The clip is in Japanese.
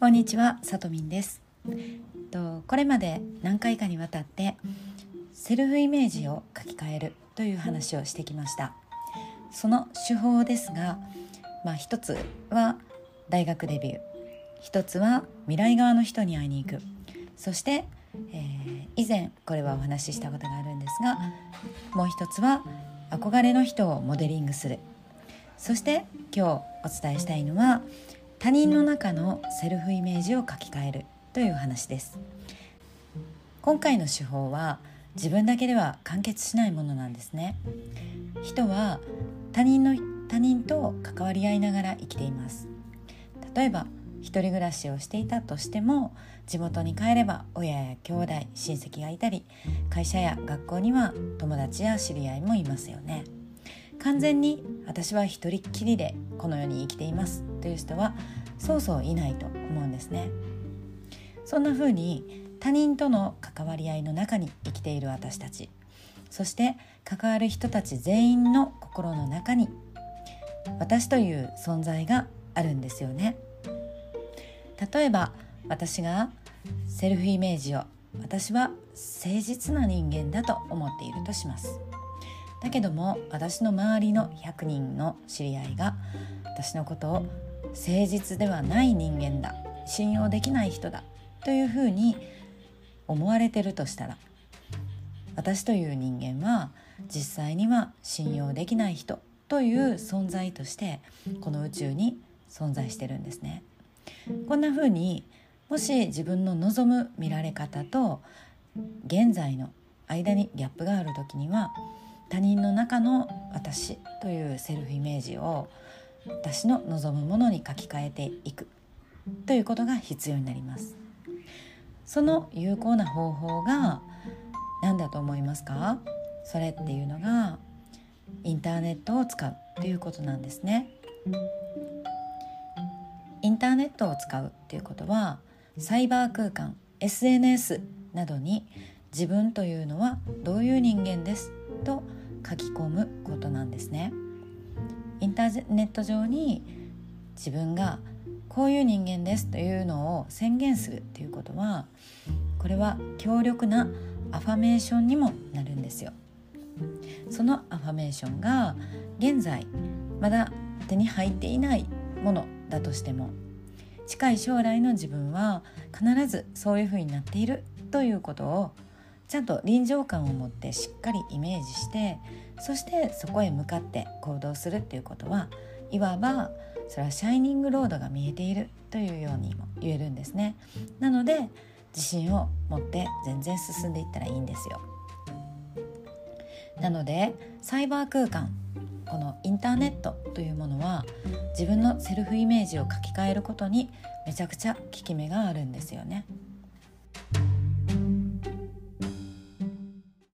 こんにちは、さとみんです。とこれまで何回かにわたってセルフイメージを書き換えるという話をしてきました。その手法ですが、まあ、一つは大学デビュー。一つは未来側の人に会いに行く。そして、えー、以前これはお話ししたことがあるんですがもう一つは憧れの人をモデリングする。そして今日お伝えしたいのは他人の中のセルフイメージを書き換えるという話です。今回の手法は自分だけでは完結しないものなんですね。人は他人の他人と関わり合いながら生きています。例えば一人暮らしをしていたとしても地元に帰れば親や兄弟親戚がいたり会社や学校には友達や知り合いもいますよね。完全に私は一人っきりでこの世に生きていますという人はそうそういないと思うんですね。そんな風に他人との関わり合いの中に生きている私たちそして関わる人たち全員の心の中に私という存在があるんですよね。例えば私がセルフイメージを私は誠実な人間だと思っているとします。だけども私の周りの100人の知り合いが私のことを誠実ではない人間だ信用できない人だというふうに思われてるとしたら私という人間は実際には信用できない人という存在としてこの宇宙に存在してるんですね。こんな風にもし自分の望む見られ方と現在の間にギャップがある時には他人の中の私というセルフイメージを私の望むものに書き換えていくということが必要になります。その有効な方法が何だと思いますか？それっていうのがインターネットを使うということなんですね。インターネットを使うっていうことはサイバー空間 SNS などに自分というのはどういう人間ですと書き込むことなんですね。インターネット上に自分がこういう人間ですというのを宣言するっていうことはこれは強力なアファメーションにもなるんですよ。そのアファメーションが現在まだ手に入っていないものだとしても近い将来の自分は必ずそういうふうになっているということをちゃんと臨場感を持ってしっかりイメージしてそしてそこへ向かって行動するっていうことはいわばそれはシャイニングロードが見えているというようにも言えるんですねなので自信を持って全然進んでいったらいいんですよなのでサイバー空間このインターネットというものは自分のセルフイメージを書き換えることにめちゃくちゃ効き目があるんですよね。